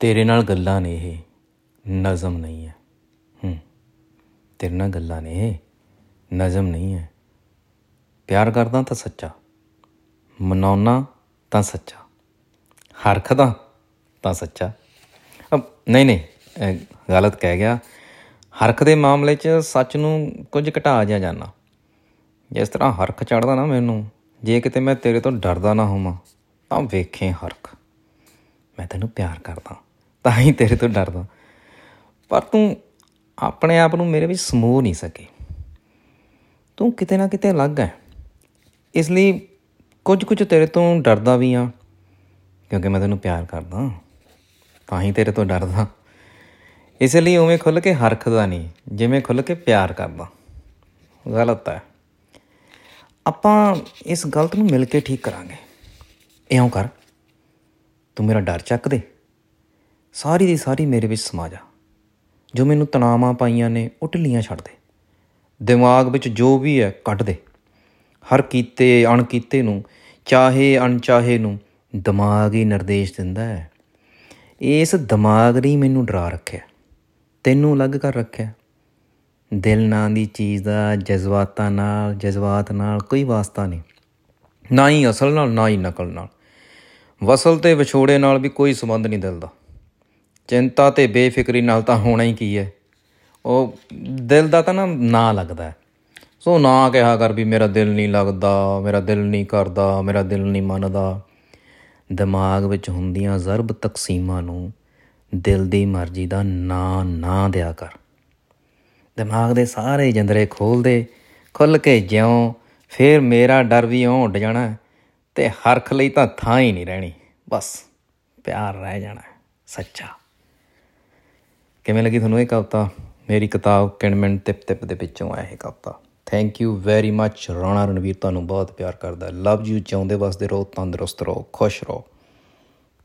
ਤੇਰੇ ਨਾਲ ਗੱਲਾਂ ਨੇ ਇਹ। ਨਜ਼ਮ ਨਹੀਂ ਹੈ। ਹੂੰ। ਤੇਰੇ ਨਾਲ ਗੱਲਾਂ ਨੇ ਇਹ। ਨਜ਼ਮ ਨਹੀਂ ਹੈ। ਪਿਆਰ ਕਰਦਾ ਤਾਂ ਸੱਚਾ। ਮਨਾਉਣਾ ਤਾਂ ਸੱਚਾ। ਹਰਖਦਾ ਤਾਂ ਸੱਚਾ। ਅਬ, ਨਹੀਂ ਨਹੀਂ, ਇਹ ਗਲਤ ਕਹਿ ਗਿਆ। ਹਰਖ ਦੇ ਮਾਮਲੇ 'ਚ ਸੱਚ ਨੂੰ ਕੁਝ ਘਟਾ ਜਿਆ ਜਾਣਾ ਜਿਸ ਤਰ੍ਹਾਂ ਹਰਖ ਚੜਦਾ ਨਾ ਮੈਨੂੰ, ਜੇ ਕਿਤੇ ਮੈਂ ਤੇਰੇ ਤੋਂ ਡਰਦਾ ਨਾ ਹੋਵਾਂ, ਤਾਂ ਵੇਖੇ ਹਰਖ। ਮੈਂ ਤੈਨੂੰ ਪਿਆਰ ਕਰਦਾ। ਤਾਂ ਹੀ ਤੇਰੇ ਤੋਂ ਡਰਦਾ। ਪਰ ਤੂੰ ਆਪਣੇ ਆਪ ਨੂੰ ਮੇਰੇ ਵਿੱਚ ਸਮੋ ਨਹੀਂ ਸਕੇ। ਤੂੰ ਕਿਤੇ ਨਾ ਕਿਤੇ ਅਲੱਗ ਹੈ ਇਸ ਲਈ ਕੁਝ ਕੁਝ ਤੇਰੇ ਤੋਂ ਡਰਦਾ ਵੀ ਆ। ਕਿਉਂਕਿ ਮੈਂ ਤੈਨੂੰ ਪਿਆਰ ਕਰਦਾ। ਤਾਂ ਹੀ ਤੇਰੇ ਤੋਂ ਡਰਦਾ। ਇਸ ਲਈ ਉਵੇਂ ਖੁੱਲ ਕੇ ਹਰਖਦਾ ਨਹੀਂ, ਜਿਵੇਂ ਖੁੱਲ ਕੇ ਪਿਆਰ ਕਰਦਾ। ਗਲਤ ਹੈ ਆਪਾਂ ਇਸ ਗਲਤ ਨੂੰ ਮਿਲ ਕੇ ਠੀਕ ਕਰਾਂਗੇ। ਇਉਂ ਕਰ। ਤੂੰ ਮੇਰਾ ਡਰ ਚੱਕ ਦੇ। ਸਾਰੀ ਦੀ ਸਾਰੀ ਮੇਰੇ ਵਿੱਚ ਸਮਾ ਜਾ। ਜੋ ਮੈਨੂੰ ਤਣਾਵਾਂ ਪਾਈਆਂ ਨੇ, ਉਹ ਢਿੱਲੀਆਂ ਛੱਡ ਦੇ। ਦਿਮਾਗ ਵਿੱਚ ਜੋ ਵੀ ਹੈ, ਕੱਢ ਦੇ। ਹਰ ਕੀਤੇ, ਅਣਕੀਤੇ ਨੂੰ, ਚਾਹੇ ਅਣਚਾਹੇ ਨੂੰ, ਦਿਮਾਗ ਹੀ ਨਿਰਦੇਸ਼ ਦਿੰਦਾ ਹੈ। ਇਸ ਦਿਮਾਗ ਨੇ ਮੈਨੂੰ ਡਰਾ ਰੱਖਿਆ। ਤੈਨੂੰ ਅਲੱਗ ਕਰ ਰੱਖਿਆ। ਦਿਲ ਨਾਂ ਦੀ ਚੀਜ਼ ਦਾ, ਜਜ਼ਬਾਤਾਂ ਨਾਲ, ਜਜ਼ਬਾਤ ਨਾਲ ਕੋਈ ਵਾਸਤਾ ਨਹੀਂ। ਨਾ ਹੀ ਅਸਲ ਨਾਲ, ਨਾ ਹੀ ਨਕਲ ਨਾਲ। ਵਸਲ ਤੇ ਵਿਛੋੜੇ ਨਾਲ ਵੀ ਕੋਈ ਸੰਬੰਧ ਨਹੀਂ ਦਿਲ ਦਾ ਚਿੰਤਾ ਤੇ ਬੇਫਿਕਰੀ ਨਾਲ ਤਾਂ ਹੋਣਾ ਹੀ ਕੀ ਹੈ? ਉਹ ਦਿਲ ਦਾ ਤਾਂ ਨਾ ਨਾ ਲੱਗਦਾ ਹੈ। ਸੋ ਨਾ ਕਿਹਾ ਕਰ ਵੀ ਮੇਰਾ ਦਿਲ ਨਹੀਂ ਲੱਗਦਾ ਮੇਰਾ ਦਿਲ ਨਹੀਂ ਕਰਦਾ ਮੇਰਾ ਦਿਲ ਨਹੀਂ ਮੰਨਦਾ। ਦਿਮਾਗ ਵਿੱਚ ਹੁੰਦੀਆਂ ਜ਼ਰਬ ਤਕਸੀਮਾਂ ਨੂੰ ਦਿਲ ਦੀ ਮਰਜ਼ੀ ਦਾ ਨਾਂ ਨਾ ਦਿਆ ਕਰ। ਦਿਮਾਗ ਦੇ ਸਾਰੇ ਜੰਦਰੇ ਖੋਲ ਦੇ ਖੁੱਲ ਕੇ ਜਿਉਂ ਫੇਰ ਮੇਰਾ ਡਰ ਵੀ ਇਉਂ ਉੱਡ ਜਾਣਾ ਹੈ ਤੇ ਹਰਖ ਲਈ ਤਾਂ ਥਾਂ ਹੀ ਨਹੀਂ ਰਹਿਣੀ। ਬਸ ਪਿਆਰ ਰਹਿ ਜਾਣਾ ਹੈ, ਸੱਚਾ। ਕਿਵੇਂ ਲੱਗੀ ਤੁਹਾਨੂੰ ਇਹ ਕਵਿਤਾ? ਮੇਰੀ ਕਿਤਾਬ ਕਿਣਮਣ ਤਿਪ ਤਿਪ ਦੇ ਵਿੱਚੋਂ ਆਇਆ ਇਹ ਕਵਿਤਾ। Thank you very much Rana Ranveer. ਤੁਹਾਨੂੰ ਬਹੁਤ ਪਿਆਰ ਕਰਦਾ। ਲਵ ਯੂ ਚਾਹੁੰਦੇ ਵਸਦੇ ਰਹੋ, ਤੰਦਰੁਸਤ ਰਹੋ, ਖੁਸ਼ ਰਹੋ।